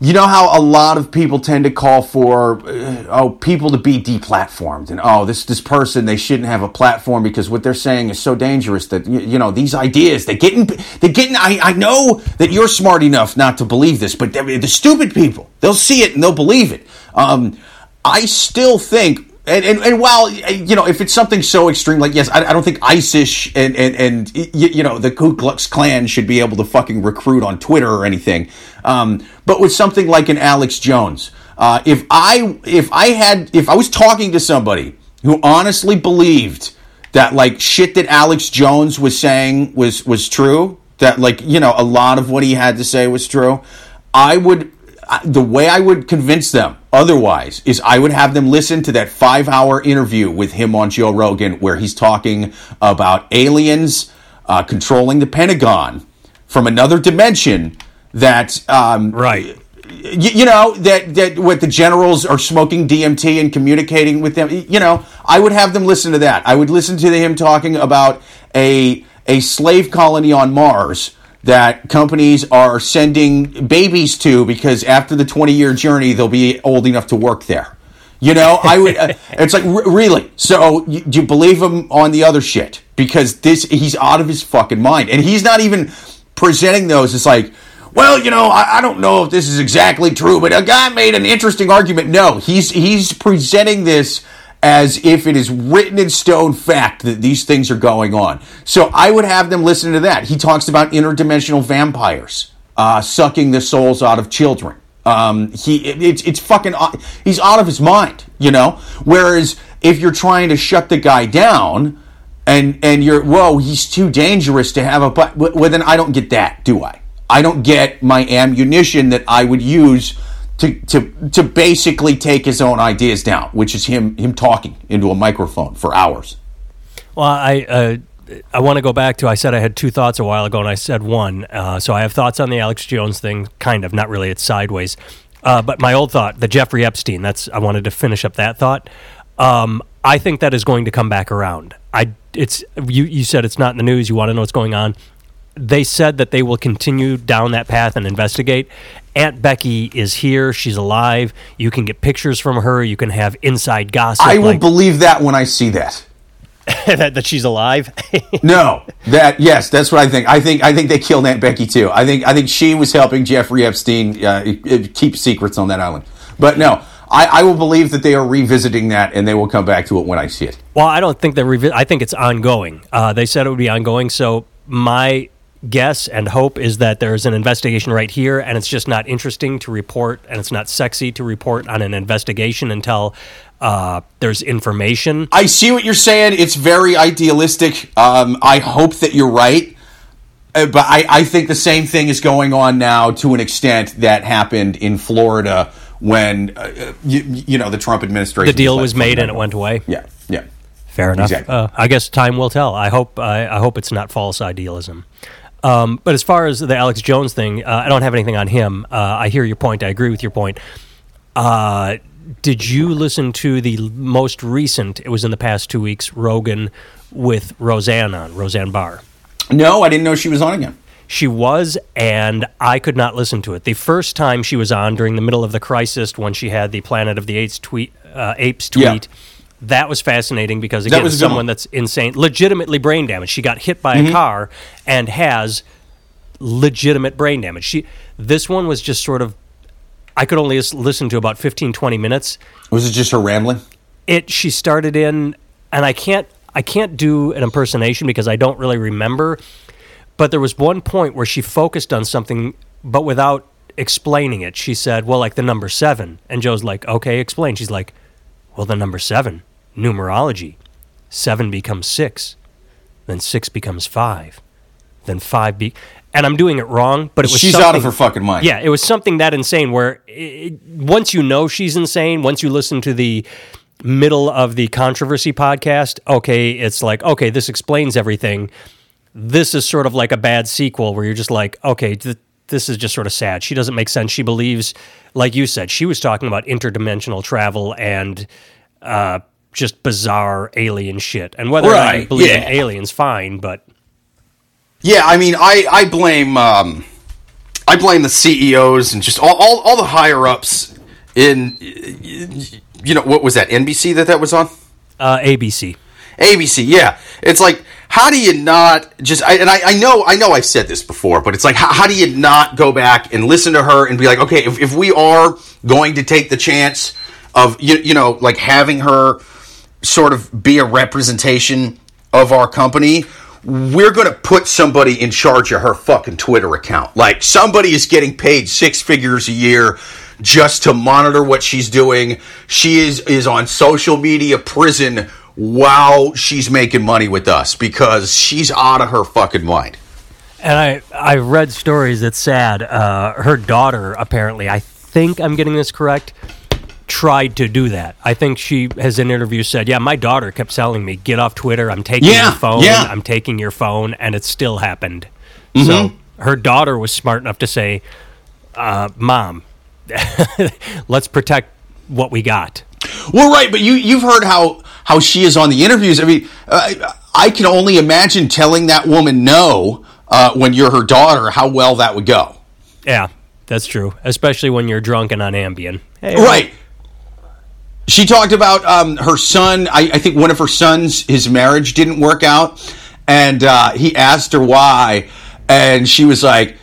you know how a lot of people tend to call for uh, oh people to be deplatformed and oh this this person they shouldn't have a platform because what they're saying is so dangerous that you, you know these ideas they getting they getting I, I know that you're smart enough not to believe this but the stupid people they'll see it and they'll believe it um, I still think and, and, and while you know if it's something so extreme like yes I, I don't think ISIS and and, and you, you, know the Ku Klux Klan should be able to fucking recruit on Twitter or anything. Um, but with something like an Alex Jones uh, if I if I had if I was talking to somebody who honestly believed that like shit that Alex Jones was saying was was true that like you know a lot of what he had to say was true I would the way I would convince them otherwise is I would have them listen to that five hour interview with him on Joe Rogan where he's talking about aliens uh, controlling the Pentagon from another dimension that um, right. You, you know that that what the generals are smoking DMT and communicating with them. You know, I would have them listen to that. I would listen to him talking about a a slave colony on Mars that companies are sending babies to because after the 20 year journey, they'll be old enough to work there. You know, I would, uh, it's like, r- really? So you, you believe him on the other shit? Because this, he's out of his fucking mind. And he's not even presenting those. It's like, well, you know, I, I, don't know if this is exactly true, but a guy made an interesting argument. No, he's, he's presenting this as if it is written in stone fact that these things are going on. So I would have them listen to that. He talks about interdimensional vampires uh, sucking the souls out of children. Um, he it's it's fucking uh, he's out of his mind, you know. Whereas if you're trying to shut the guy down and and you're whoa he's too dangerous to have a but well then I don't get that, do I? I don't get my ammunition that I would use to, to, to basically take his own ideas down, which is him him talking into a microphone for hours. Well, I uh, I want to go back to I said I had two thoughts a while ago, and I said one. Uh, so I have thoughts on the Alex Jones thing, kind of, not really. It's sideways. Uh, but my old thought, the Jeffrey Epstein. That's I wanted to finish up that thought. Um, I think that is going to come back around. I it's you you said it's not in the news. You want to know what's going on they said that they will continue down that path and investigate. Aunt Becky is here. She's alive. You can get pictures from her. You can have inside gossip. I will like, believe that when I see that. that, that she's alive. no, that yes, that's what I think. I think I think they killed Aunt Becky too. I think I think she was helping Jeffrey Epstein uh, keep secrets on that island. But no, I, I, will believe that they are revisiting that and they will come back to it when I see it. Well, I don't think they're revi- I think it's ongoing. Uh, they said it would be ongoing. So my guess and hope is that there's an investigation right here and it's just not interesting to report and it's not sexy to report on an investigation until uh, there's information. I see what you're saying. It's very idealistic. Um, I hope that you're right. Uh, but I, I think the same thing is going on now to an extent that happened in Florida when, uh, you, you, know, the Trump administration. The deal was made and it went away. Yeah, yeah. Fair enough. Exactly. Uh, I guess time will tell. I hope. I, I hope it's not false idealism. Um, but as far as the Alex Jones thing, uh, I don't have anything on him. Uh, I hear your point. I agree with your point. Uh, did you listen to the most recent? It was in the past two weeks. Rogan with Roseanne on Roseanne Barr. No, I didn't know she was on again. She was, and I could not listen to it. The first time she was on during the middle of the crisis, when she had the Planet of the Apes tweet, uh, Apes tweet, Yeah. That was fascinating because again, was someone that's insane, legitimately brain damaged. She got hit by Mm-hmm. a car and has legitimate brain damage. She, this one was just sort of. I could only listen to about 15, 20 minutes Was it just her rambling? it she started in and I can't I can't do an impersonation because I don't really remember but there was one point where she focused on something but without explaining it she said well like the number 7 and Joe's like okay explain she's like well the number 7 numerology 7 becomes 6 then 6 becomes 5 then 5 be and I'm doing it wrong but it was She's out of her fucking mind. yeah, it was something that insane where it, once you know she's insane, once you listen to the middle of the controversy podcast, okay, it's like, okay, this explains everything. This is sort of like a bad sequel where you're just like, okay, th- this is just sort of sad. She doesn't make sense. She believes, like you said, she was talking about interdimensional travel and uh, just bizarre alien shit. And whether or not you Right, believe in aliens, fine, but Yeah, I mean, I I blame um, I blame the CEOs and just all, all all the higher ups in you know what was that NBC that that was on uh, ABC. ABC. Yeah, it's like how do you not just I, and I, I know I know I've said this before, but it's like how, how do you not go back and listen to her and be like, okay, if, if we are going to take the chance of you you know like having her sort of be a representation of our company, we're going to put somebody in charge of her fucking Twitter account. Like somebody is getting paid six figures a year just to monitor what she's doing. She is is on social media prison while she's making money with us because she's out of her fucking mind. And I I read stories. It's sad. Uh, her daughter apparently, I think I'm getting this correct, tried to do that. I think she has in interviews said, "Yeah, my daughter kept telling me get off Twitter. I'm taking Yeah, your phone. yeah. I'm taking your phone," and it still happened. Mm-hmm. So her daughter was smart enough to say, uh, "Mom, let's protect what we got." Well, right, but you you've heard how how she is on the interviews. I mean, uh, I can only imagine telling that woman no uh, when you're her daughter how well that would go. Yeah, that's true. Especially when you're drunk and on Ambien. Hey, Right. She talked about um, her son. I, I think one of her sons, his marriage didn't work out, and uh, he asked her why, and she was like,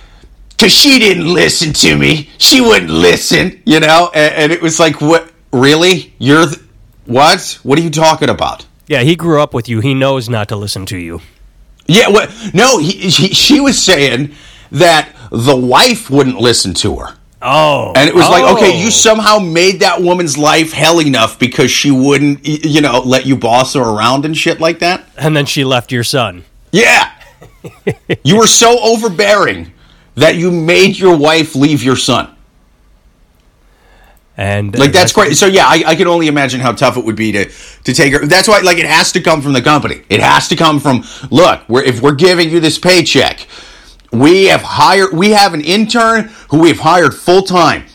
"Cause she didn't listen to me. She wouldn't listen, you know." And, and it was like, "What? Really? You're th- what? What are you talking about?" Yeah, he grew up with you. He knows not to listen to you. Yeah, what? No, he, he, she was saying that the wife wouldn't listen to her. Oh, And it was like, okay, oh. you somehow made that woman's life hell enough because she wouldn't, you know, let you boss her around and shit like that. and then she left your son. Yeah. you were so overbearing that you made your wife leave your son. And uh, Like that's great. So yeah, I, I can only imagine how tough it would be to to take her. That's why, like, it has to come from the company. It has to come from. Look, we're, if we're giving you this paycheck, we have hired. We have an intern who we've hired full time,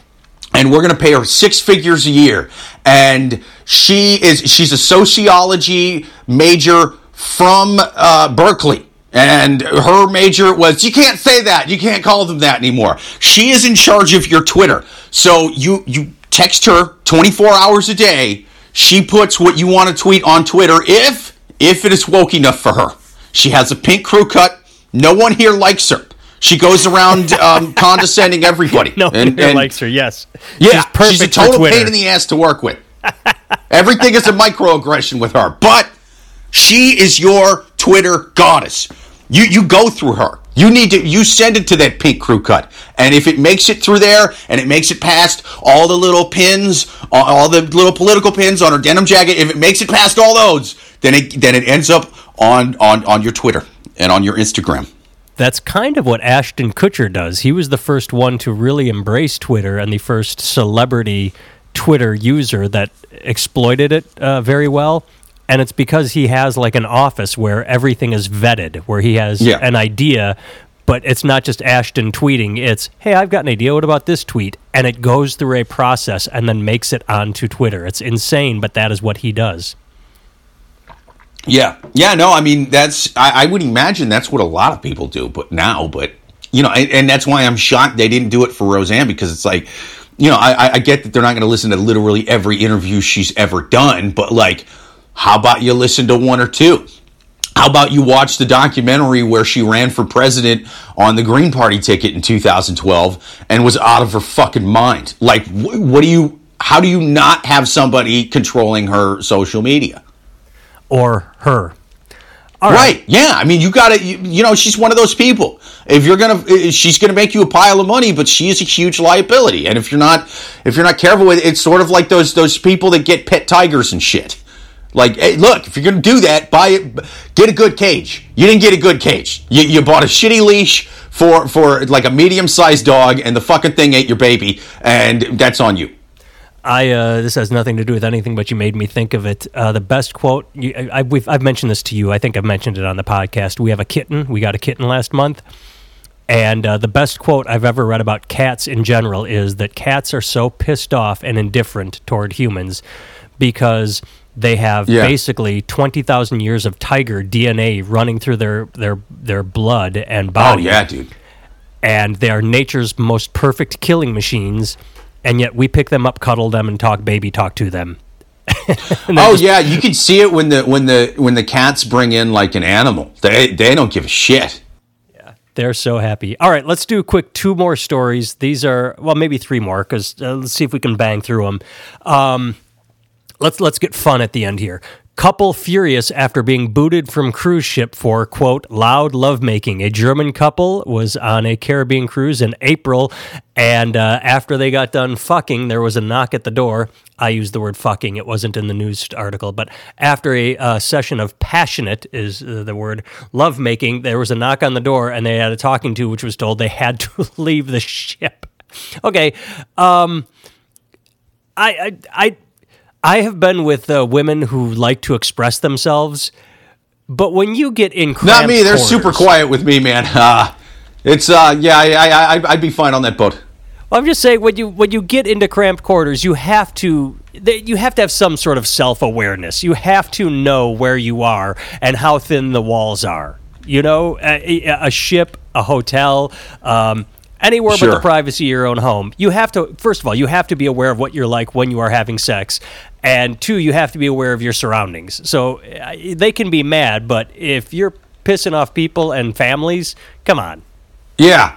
and we're going to pay her six figures a year. And she is she's a sociology major from uh, Berkeley. And her major was, you can't say that. You can't call them that anymore. She is in charge of your Twitter. So you, you text her 24 hours a day. She puts what you want to tweet on Twitter if, if it is woke enough for her. She has a pink crew cut. No one here likes her. She goes around um, condescending everybody. no And- one here and- likes her. Yes, yeah, she's perfect she's a total pain in the ass to work with. Everything is a microaggression with her, but she is your Twitter goddess. You you go through her. You need to you send it to that pink crew cut, and if it makes it through there and it makes it past all the little pins, all- all the little political pins on her denim jacket, if it makes it past all those, then it then it ends up on on on your Twitter and on your Instagram. That's kind of what Ashton Kutcher does. He was the first one to really embrace Twitter and the first celebrity Twitter user that exploited it uh, very well. And it's because he has like an office where everything is vetted, where he has Yeah. an idea, but it's not just Ashton tweeting. It's, hey, I've got an idea. What about this tweet? And it goes through a process and then makes it onto Twitter. It's insane, but that is what he does. Yeah, yeah, no, I mean that's I, I would imagine that's what a lot of people do, but now, but you know, and, and that's why I'm shocked they didn't do it for Roseanne because it's like, you know, I, I get that they're not going to listen to literally every interview she's ever done, but like, how about you listen to one or two? How about you watch the documentary where she ran for president on the Green Party ticket in 2012 and was out of her fucking mind? Like, wh- what do you, how do you not have somebody controlling her social media? Or her. All right. right. Yeah. I mean, you got to, you, you, know, she's one of those people. If you're going to, she's going to make you a pile of money, but she is a huge liability. And if you're not, if you're not careful with it, it's sort of like those, those people that get pet tigers and shit. Like, hey, look, if you're going to do that, buy it, get a good cage. You didn't get a good cage. You, you bought a shitty leash for, for like a medium sized dog, and the fucking thing ate your baby, and that's on you. I uh, this has nothing to do with anything, but you made me think of it. Uh, the best quote you, I, have mentioned this to you. I think I've mentioned it on the podcast. We have a kitten. We got a kitten last month, and uh, the best quote I've ever read about cats in general is that cats are so pissed off and indifferent toward humans because they have yeah. basically 20,000 years of tiger DNA running through their, their, their blood and body. Oh, yeah, dude. And they are nature's most perfect killing machines, and yet we pick them up, cuddle them, and talk baby talk to them. oh just, yeah, you can see it when the when the when the cats bring in like an animal. They they don't give a shit. Yeah, they're so happy. All right, let's do a quick two more stories. These are well, maybe three more because uh, let's see if we can bang through them. Um, let's let's get fun at the end here. Couple furious after being booted from cruise ship for quote loud lovemaking. A German couple was on a Caribbean cruise in April, and uh, after they got done fucking, there was a knock at the door. I used the word fucking; it wasn't in the news article. But after a uh, session of passionate is uh, the word lovemaking, there was a knock on the door, and they had a talking to, which was told they had to leave the ship. Okay, um, I I. I I have been with uh, women who like to express themselves, but when you get in, not me. They're quarters, super quiet with me, man. Uh, it's uh, yeah, I, I, I, would be fine on that boat. Well, I'm just saying when you when you get into cramped quarters, you have to you have to have some sort of self awareness. You have to know where you are and how thin the walls are. You know, a, a ship, a hotel. Um, anywhere sure. but the privacy of your own home. You have to, first of all, you have to be aware of what you're like when you are having sex. And two, you have to be aware of your surroundings. So uh, they can be mad, but if you're pissing off people and families, come on. Yeah.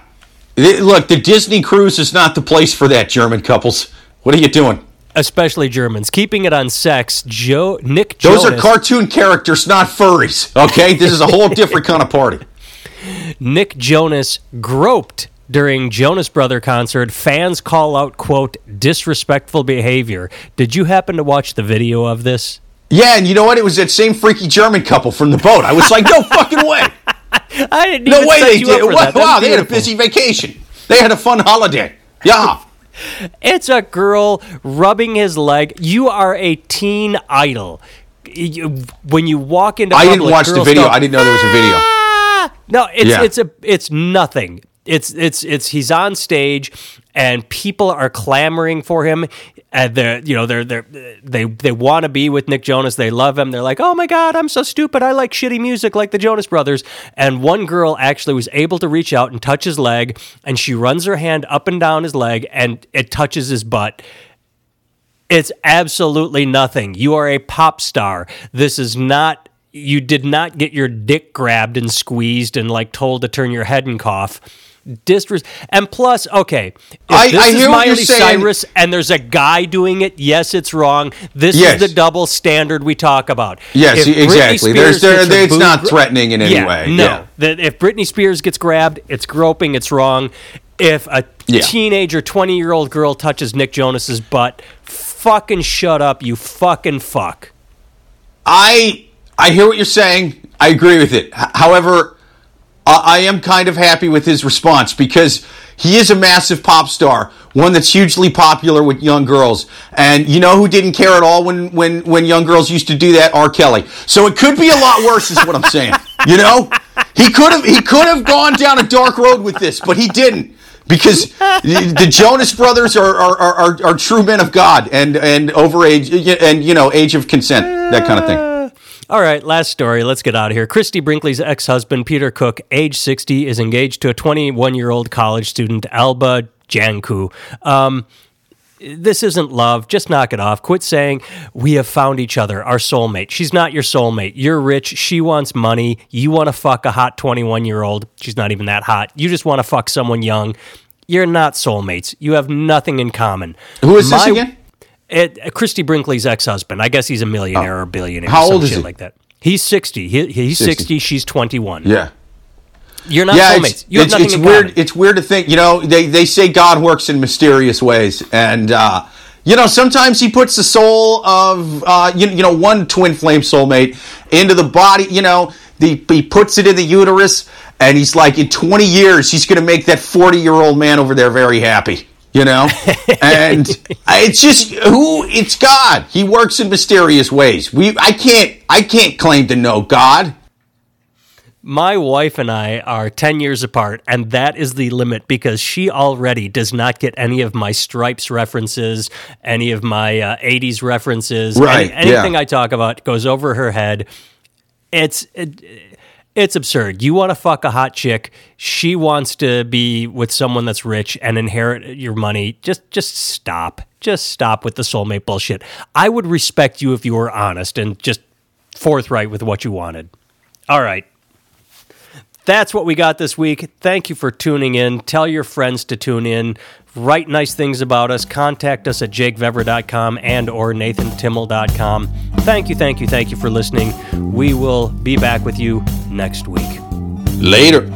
Look, the Disney cruise is not the place for that, German couples. What are you doing? Especially Germans. Keeping it on sex, Joe Nick Jonas. Those are cartoon characters, not furries. Okay? this is a whole different kind of party. Nick Jonas groped during Jonas Brother concert, fans call out, quote, disrespectful behavior. Did you happen to watch the video of this? Yeah, and you know what? It was that same freaky German couple from the boat. I was like, no fucking way. I didn't no way they did. Wow, wow they had a busy vacation. They had a fun holiday. Yeah. it's a girl rubbing his leg. You are a teen idol. when you walk into I public, didn't watch the video. I didn't know there was a video. Ah! No, it's yeah. it's a it's nothing it's it's it's he's on stage and people are clamoring for him. And they're you know they're they're they they want to be with Nick Jonas. They love him. They're like oh my god I'm so stupid. I like shitty music like the Jonas Brothers. And one girl actually was able to reach out and touch his leg and she runs her hand up and down his leg and it touches his butt. It's absolutely nothing. You are a pop star. This is not you did not get your dick grabbed and squeezed and like told to turn your head and cough. Disres and plus okay if I, this I is Miley Cyrus and there's a guy doing it yes it's wrong. This yes. is the double standard we talk about. Yes if exactly. There's there, it's not threatening in any yeah, way. no. Yeah. that if Britney Spears gets grabbed it's groping it's wrong. If a yeah. teenager 20 year old girl touches Nick Jonas's butt fucking shut up you fucking fuck. I I hear what you're saying I agree with it however I am kind of happy with his response because he is a massive pop star, one that's hugely popular with young girls. And you know who didn't care at all when, when, when young girls used to do that? R. Kelly. So it could be a lot worse, is what I'm saying. You know? He could have he could have gone down a dark road with this, but he didn't. Because the Jonas Brothers are, are, are, are, true men of God and, and over age and you know, age of consent, that kind of thing. All right, last story. Let's get out of here. Christie Brinkley's ex husband, Peter Cook, age 60, is engaged to a 21 year old college student, Alba Jancou. Um, this isn't love. Just knock it off. Quit saying we have found each other, our soulmate. She's not your soulmate. You're rich. She wants money. You want to fuck a hot 21 year old. She's not even that hot. You just want to fuck someone young. You're not soulmates. You have nothing in common. Who is this again? It, Christie Brinkley's ex husband. I guess he's a millionaire or billionaire. How some old is he? Like that. He's 60. He, he's 60. 60. She's 21. Yeah. You're not yeah, soulmates. it's, You it's, nothing it's weird. common. It's weird to think. You know, they they say God works in mysterious ways, and uh, you know sometimes He puts the soul of uh, you, you know one twin flame soulmate into the body. You know, the, he puts it in the uterus, and he's like, in 20 years, he's going to make that 40 year old man over there very happy. You know, and it's just who it's God. He works in mysterious ways. We I can't I can't claim to know God. My wife and I are 10 years apart, and that is the limit because she already does not get any of my Stripes references, any of my uh, 80s references. Right, Any- anything yeah. I talk about goes over her head. It's. It, it's absurd. You want to fuck a hot chick. She wants to be with someone that's rich and inherit your money. Just just stop. Just stop with the soulmate bullshit. I would respect you if you were honest and just forthright with what you wanted. All right. That's what we got this week. Thank you for tuning in. Tell your friends to tune in. Write nice things about us. Contact us at jakevever.com and or nathantimmel.com. Thank you, thank you, thank you for listening. We will be back with you next week. Later.